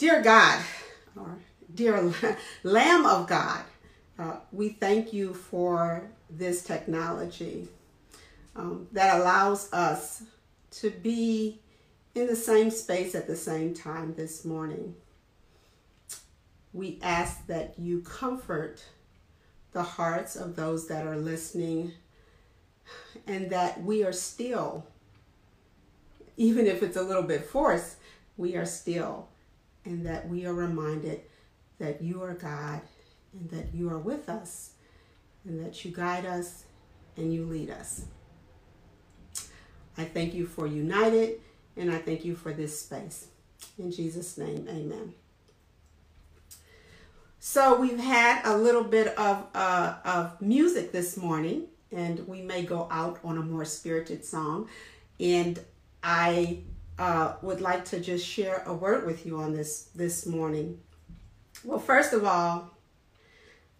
Dear God, or dear Lamb of God, uh, we thank you for this technology um, that allows us to be in the same space at the same time this morning. We ask that you comfort the hearts of those that are listening and that we are still, even if it's a little bit forced, we are still, and that we are reminded that you are God and that you are with us and that you guide us and you lead us. I thank you for United and I thank you for this space. In Jesus' name, amen. So we've had a little bit of, uh, of music this morning and we may go out on a more spirited song. And I uh, would like to just share a word with you on this this morning. Well, first of all,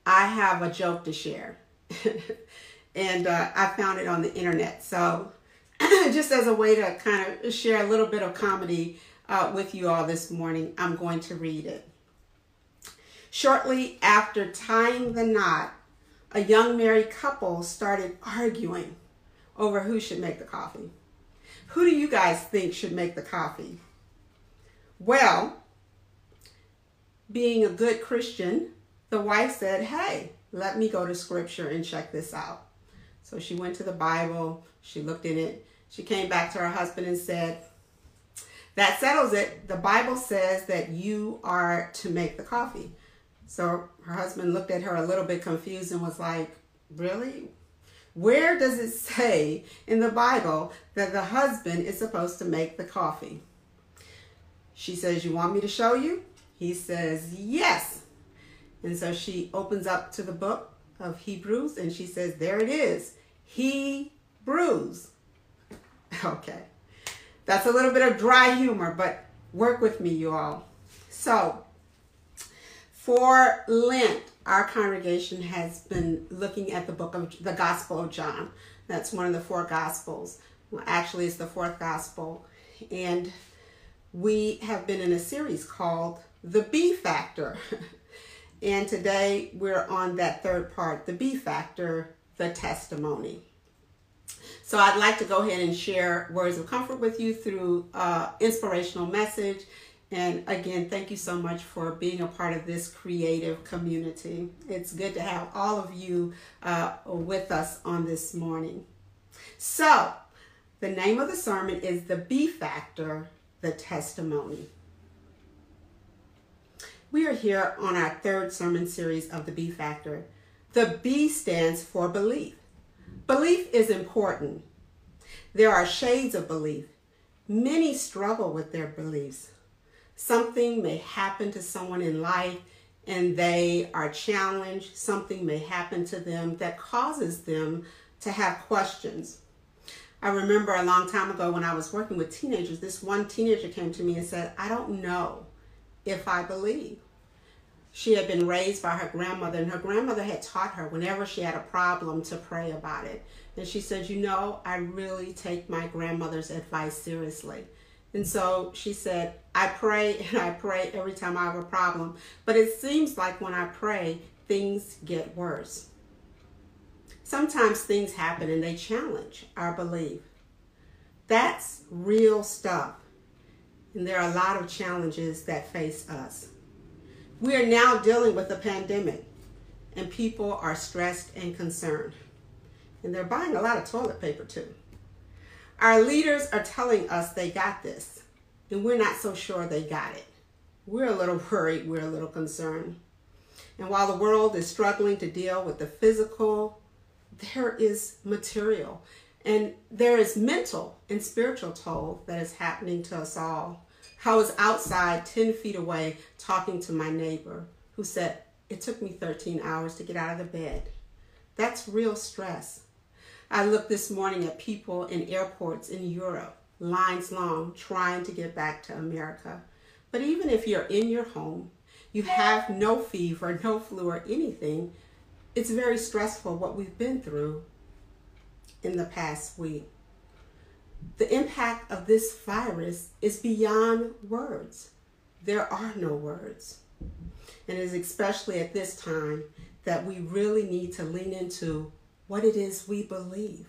I have a joke to share, and uh, I found it on the internet. So, just as a way to kind of share a little bit of comedy uh, with you all this morning, I'm going to read it. Shortly after tying the knot a young married couple started arguing over who should make the coffee. Who do you guys think should make the coffee? Well, being a good Christian, the wife said, Hey, let me go to scripture and check this out. So she went to the Bible, she looked in it, she came back to her husband and said, That settles it. The Bible says that you are to make the coffee. So her husband looked at her a little bit confused and was like, Really? Where does it say in the Bible that the husband is supposed to make the coffee? She says, You want me to show you? He says, Yes. And so she opens up to the book of Hebrews and she says, There it is. He brews. Okay. That's a little bit of dry humor, but work with me, you all. So, for Lent, our congregation has been looking at the book of the Gospel of John. That's one of the four Gospels. Well, actually, it's the fourth Gospel. And we have been in a series called The B Factor. and today we're on that third part, the B Factor, the testimony. So I'd like to go ahead and share words of comfort with you through uh, inspirational message and again, thank you so much for being a part of this creative community. It's good to have all of you uh, with us on this morning. So, the name of the sermon is The B Factor, the Testimony. We are here on our third sermon series of the B Factor. The B stands for belief. Belief is important. There are shades of belief. Many struggle with their beliefs something may happen to someone in life and they are challenged, something may happen to them that causes them to have questions. I remember a long time ago when I was working with teenagers, this one teenager came to me and said, I don't know if I believe. She had been raised by her grandmother, and her grandmother had taught her whenever she had a problem to pray about it. And she said, You know, I really take my grandmother's advice seriously. And so she said, I pray and I pray every time I have a problem. But it seems like when I pray, things get worse. Sometimes things happen and they challenge our belief. That's real stuff. And there are a lot of challenges that face us. We are now dealing with a pandemic, and people are stressed and concerned. And they're buying a lot of toilet paper too. Our leaders are telling us they got this, and we're not so sure they got it. We're a little worried, we're a little concerned. And while the world is struggling to deal with the physical, there is material and there is mental and spiritual toll that is happening to us all. I was outside 10 feet away talking to my neighbor who said, It took me 13 hours to get out of the bed. That's real stress. I looked this morning at people in airports in Europe, lines long, trying to get back to America. But even if you're in your home, you have no fever, no flu, or anything, it's very stressful what we've been through in the past week. The impact of this virus is beyond words. there are no words. And it is especially at this time that we really need to lean into what it is we believe.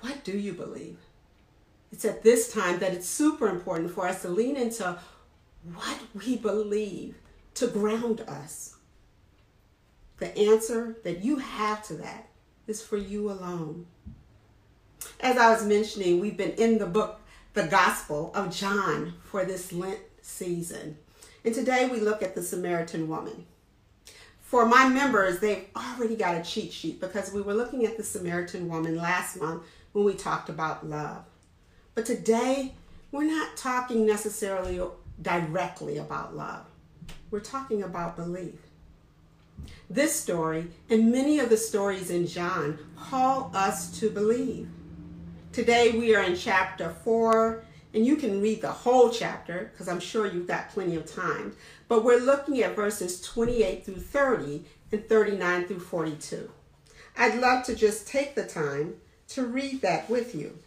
What do you believe? It's at this time that it's super important for us to lean into what we believe to ground us. The answer that you have to that is for you alone. As I was mentioning, we've been in the book, The Gospel of John, for this Lent season. And today we look at the Samaritan woman. For my members, they've already got a cheat sheet because we were looking at the Samaritan woman last month when we talked about love. But today, we're not talking necessarily directly about love. We're talking about belief. This story and many of the stories in John call us to believe. Today we are in chapter 4, and you can read the whole chapter because I'm sure you've got plenty of time. But we're looking at verses 28 through 30 and 39 through 42. I'd love to just take the time to read that with you.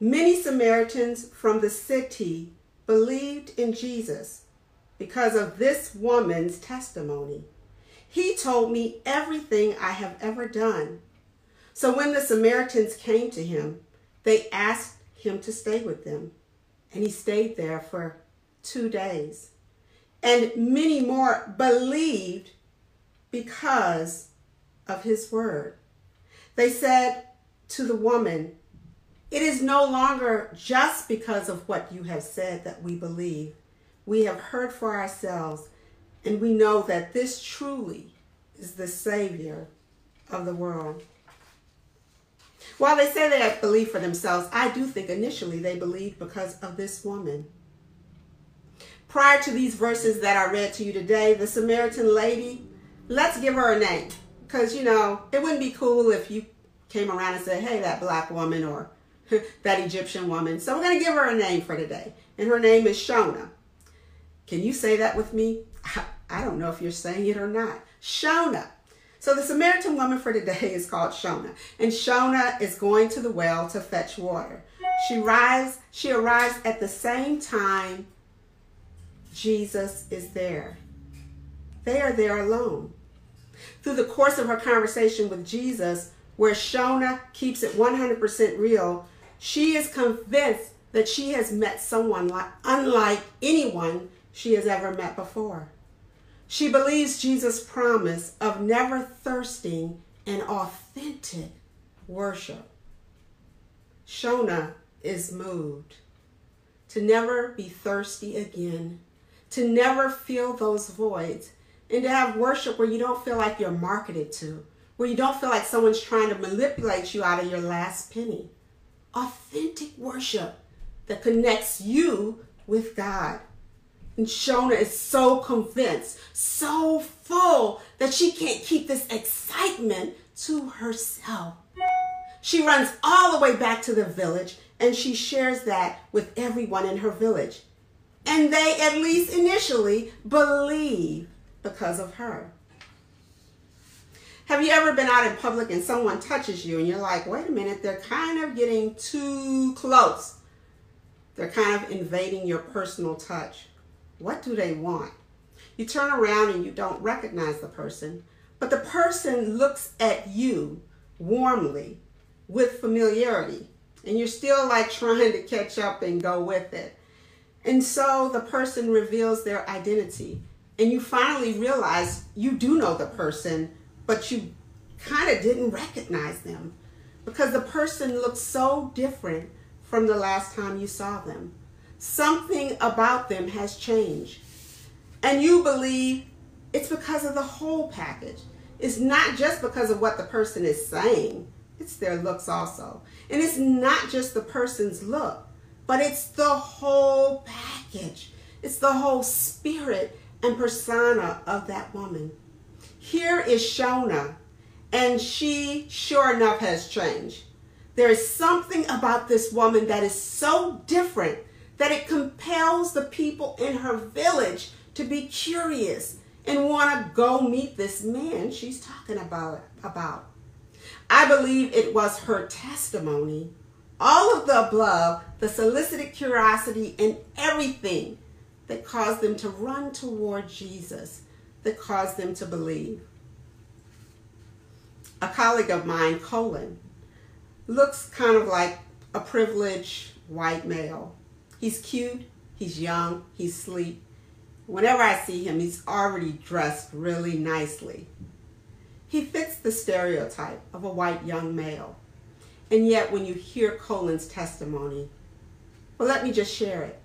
Many Samaritans from the city believed in Jesus because of this woman's testimony. He told me everything I have ever done. So when the Samaritans came to him, they asked him to stay with them. And he stayed there for two days. And many more believed because of his word. They said to the woman, it is no longer just because of what you have said that we believe. We have heard for ourselves, and we know that this truly is the Savior of the world. While they say they have believed for themselves, I do think initially they believed because of this woman. Prior to these verses that I read to you today, the Samaritan lady, let's give her a name. Because, you know, it wouldn't be cool if you came around and said, hey, that black woman or that Egyptian woman. So we're going to give her a name for today. And her name is Shona. Can you say that with me? I don't know if you're saying it or not. Shona. So the Samaritan woman for today is called Shona. And Shona is going to the well to fetch water. She arrives, she arrives at the same time Jesus is there. They are there alone. Through the course of her conversation with Jesus, where Shona keeps it 100% real, she is convinced that she has met someone like, unlike anyone she has ever met before. She believes Jesus' promise of never thirsting and authentic worship. Shona is moved to never be thirsty again, to never feel those voids, and to have worship where you don't feel like you're marketed to, where you don't feel like someone's trying to manipulate you out of your last penny authentic worship that connects you with God. And Shona is so convinced, so full that she can't keep this excitement to herself. She runs all the way back to the village and she shares that with everyone in her village. And they, at least initially, believe because of her. Have you ever been out in public and someone touches you and you're like, wait a minute, they're kind of getting too close. They're kind of invading your personal touch. What do they want? You turn around and you don't recognize the person, but the person looks at you warmly with familiarity, and you're still like trying to catch up and go with it. And so the person reveals their identity, and you finally realize you do know the person but you kind of didn't recognize them because the person looked so different from the last time you saw them. Something about them has changed. And you believe it's because of the whole package. It's not just because of what the person is saying, it's their looks also. And it's not just the person's look, but it's the whole package. It's the whole spirit and persona of that woman. Here is Shona, and she, sure enough, has changed. There is something about this woman that is so different that it compels the people in her village to be curious and want to go meet this man she's talking about about. I believe it was her testimony, all of the above, the solicited curiosity, and everything that caused them to run toward Jesus, that caused them to believe. A colleague of mine, Colin, looks kind of like a privileged white male. He's cute, he's young, he's sleek. Whenever I see him, he's already dressed really nicely. He fits the stereotype of a white young male. And yet, when you hear Colin's testimony, well, let me just share it.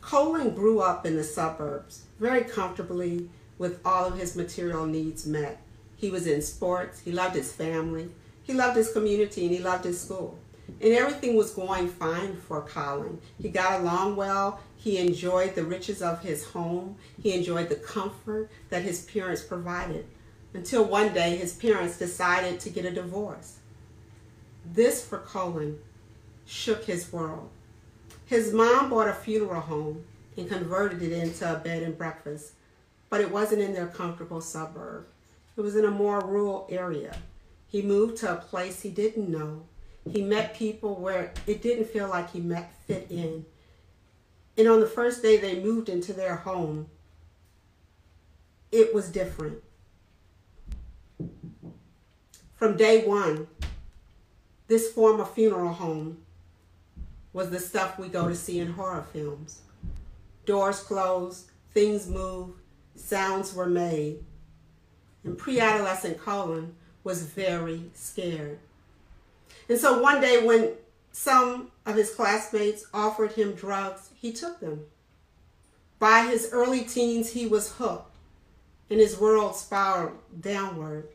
Colin grew up in the suburbs very comfortably with all of his material needs met. He was in sports, he loved his family, he loved his community, and he loved his school. And everything was going fine for Colin. He got along well. He enjoyed the riches of his home. He enjoyed the comfort that his parents provided. Until one day his parents decided to get a divorce. This for Colin shook his world. His mom bought a funeral home and converted it into a bed and breakfast, but it wasn't in their comfortable suburb. It was in a more rural area. He moved to a place he didn't know. He met people where it didn't feel like he met fit in. And on the first day they moved into their home, it was different. From day one, this former funeral home was the stuff we go to see in horror films. Doors closed, things moved, sounds were made. And pre adolescent Colin was very scared. And so one day, when some of his classmates offered him drugs, he took them. By his early teens, he was hooked, and his world spiraled downward.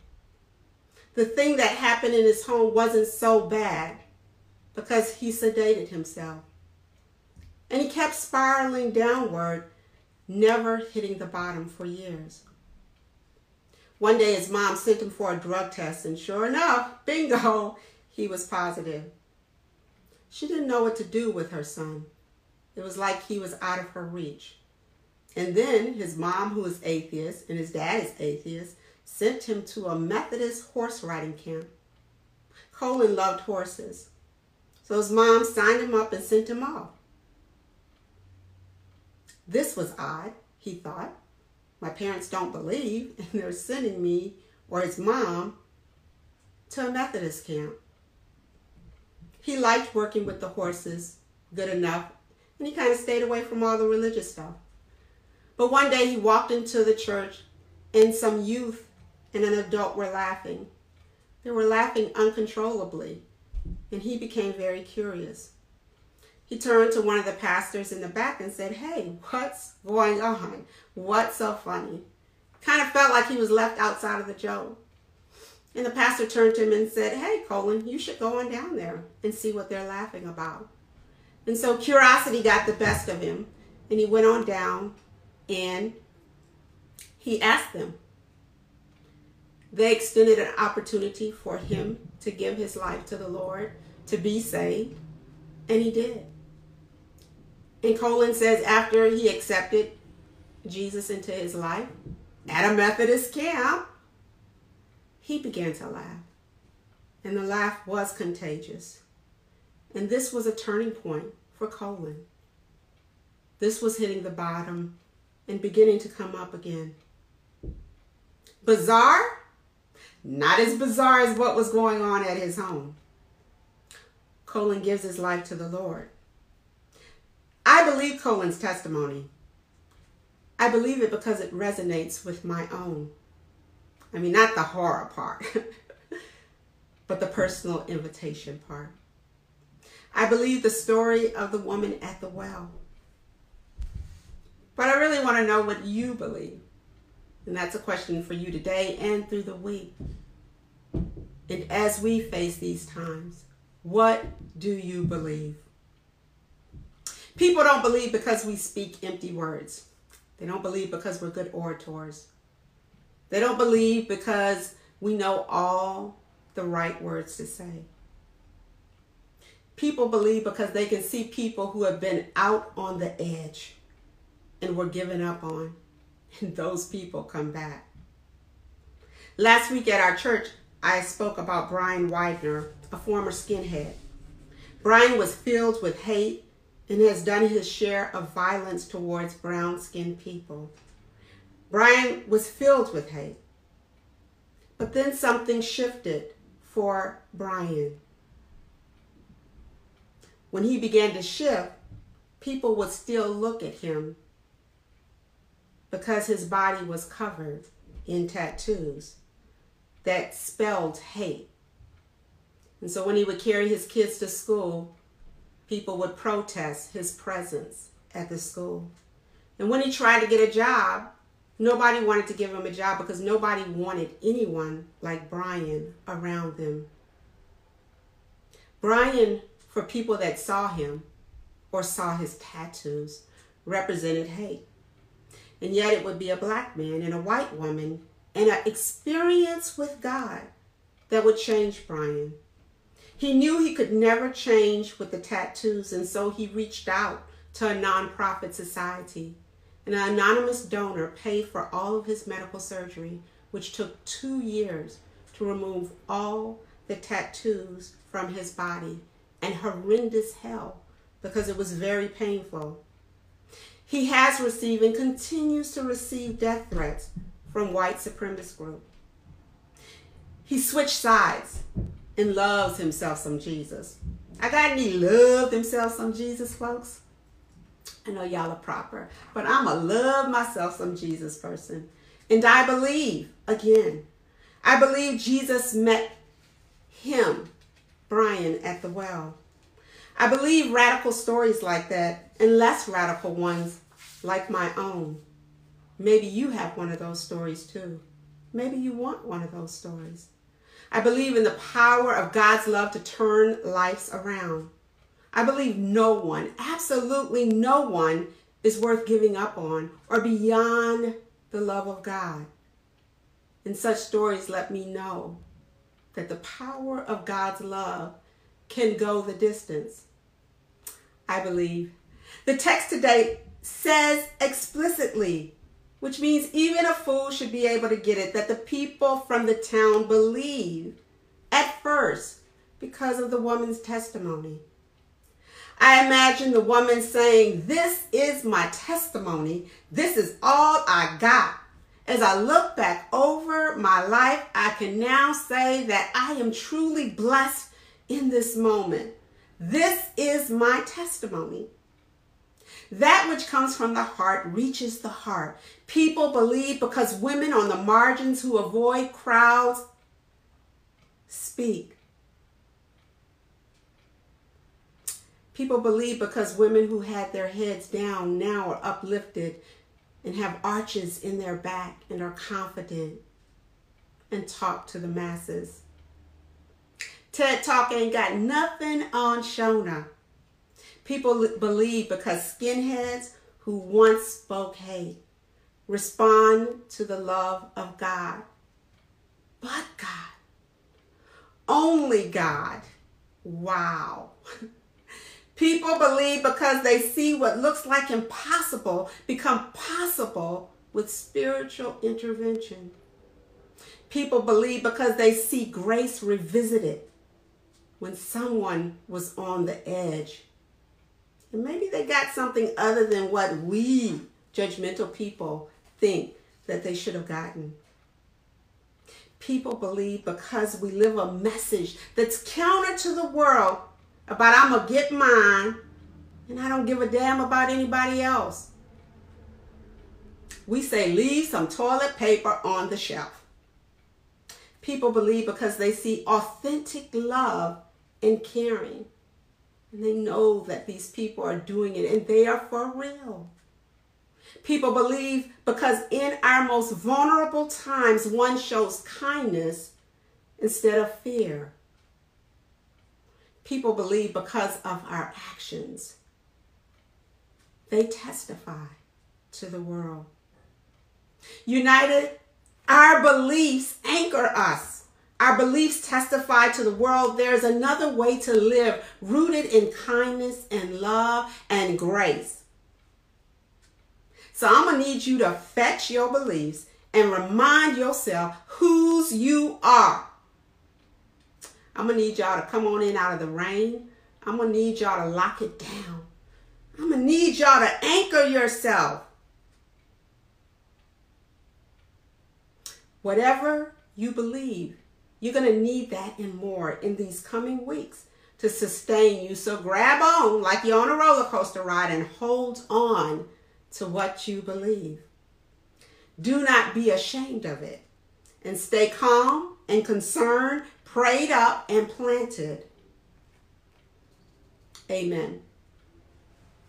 The thing that happened in his home wasn't so bad because he sedated himself. And he kept spiraling downward, never hitting the bottom for years. One day his mom sent him for a drug test, and sure enough, bingo, he was positive. She didn't know what to do with her son. It was like he was out of her reach. And then his mom, who is atheist, and his dad is atheist, sent him to a Methodist horse riding camp. Colin loved horses. So his mom signed him up and sent him off. This was odd, he thought. My parents don't believe, and they're sending me or his mom to a Methodist camp. He liked working with the horses good enough, and he kind of stayed away from all the religious stuff. But one day he walked into the church, and some youth and an adult were laughing. They were laughing uncontrollably and he became very curious. He turned to one of the pastors in the back and said, Hey, what's going on? What's so funny? Kind of felt like he was left outside of the joke. And the pastor turned to him and said, Hey, Colin, you should go on down there and see what they're laughing about. And so curiosity got the best of him, and he went on down and he asked them, they extended an opportunity for him to give his life to the Lord, to be saved, and he did. And Colin says after he accepted Jesus into his life at a Methodist camp, he began to laugh. And the laugh was contagious. And this was a turning point for Colin. This was hitting the bottom and beginning to come up again. Bizarre? Not as bizarre as what was going on at his home. Colin gives his life to the Lord. I believe Colin's testimony. I believe it because it resonates with my own. I mean, not the horror part, but the personal invitation part. I believe the story of the woman at the well. But I really want to know what you believe. And that's a question for you today and through the week. And as we face these times, what do you believe? People don't believe because we speak empty words. They don't believe because we're good orators. They don't believe because we know all the right words to say. People believe because they can see people who have been out on the edge and were given up on and those people come back. Last week at our church, I spoke about Brian Widener, a former skinhead. Brian was filled with hate and has done his share of violence towards brown skinned people. Brian was filled with hate. But then something shifted for Brian. When he began to shift, people would still look at him because his body was covered in tattoos that spelled hate. And so when he would carry his kids to school, people would protest his presence at the school. And when he tried to get a job, nobody wanted to give him a job because nobody wanted anyone like Brian around them. Brian, for people that saw him or saw his tattoos, represented hate. And yet it would be a black man and a white woman and an experience with God that would change Brian. He knew he could never change with the tattoos, and so he reached out to a nonprofit society. An anonymous donor paid for all of his medical surgery, which took two years to remove all the tattoos from his body and horrendous hell because it was very painful. He has received and continues to receive death threats from white supremacist groups. He switched sides and loves himself some Jesus. I got any love themselves some Jesus, folks? I know y'all are proper, but I'm a love myself some Jesus person. And I believe, again, I believe Jesus met him, Brian, at the well. I believe radical stories like that and less radical ones like my own. Maybe you have one of those stories too. Maybe you want one of those stories. I believe in the power of God's love to turn lives around. I believe no one, absolutely no one, is worth giving up on or beyond the love of God. And such stories let me know that the power of God's love can go the distance. I believe. The text today says explicitly which means even a fool should be able to get it that the people from the town believed at first because of the woman's testimony. I imagine the woman saying, This is my testimony. This is all I got. As I look back over my life, I can now say that I am truly blessed in this moment. This is my testimony. That which comes from the heart reaches the heart. People believe because women on the margins who avoid crowds speak. People believe because women who had their heads down now are uplifted and have arches in their back and are confident and talk to the masses. TED Talk ain't got nothing on Shona. People believe because skinheads who once spoke hate respond to the love of God. But God, only God. Wow. People believe because they see what looks like impossible become possible with spiritual intervention. People believe because they see grace revisited when someone was on the edge and maybe they got something other than what we, judgmental people, think that they should have gotten. People believe because we live a message that's counter to the world about I'm going to get mine and I don't give a damn about anybody else. We say leave some toilet paper on the shelf. People believe because they see authentic love and caring and they know that these people are doing it and they are for real. People believe because in our most vulnerable times, one shows kindness instead of fear. People believe because of our actions. They testify to the world. United, our beliefs anchor us. Our beliefs testify to the world there is another way to live rooted in kindness and love and grace. So I'm going to need you to fetch your beliefs and remind yourself whose you are I'm going to need y'all to come on in out of the rain. I'm going to need y'all to lock it down. I'm going to need y'all to anchor yourself. Whatever you believe, you're going to need that and more in these coming weeks to sustain you. So grab on like you're on a roller coaster ride and hold on to what you believe. Do not be ashamed of it and stay calm and concerned, prayed up, and planted. Amen.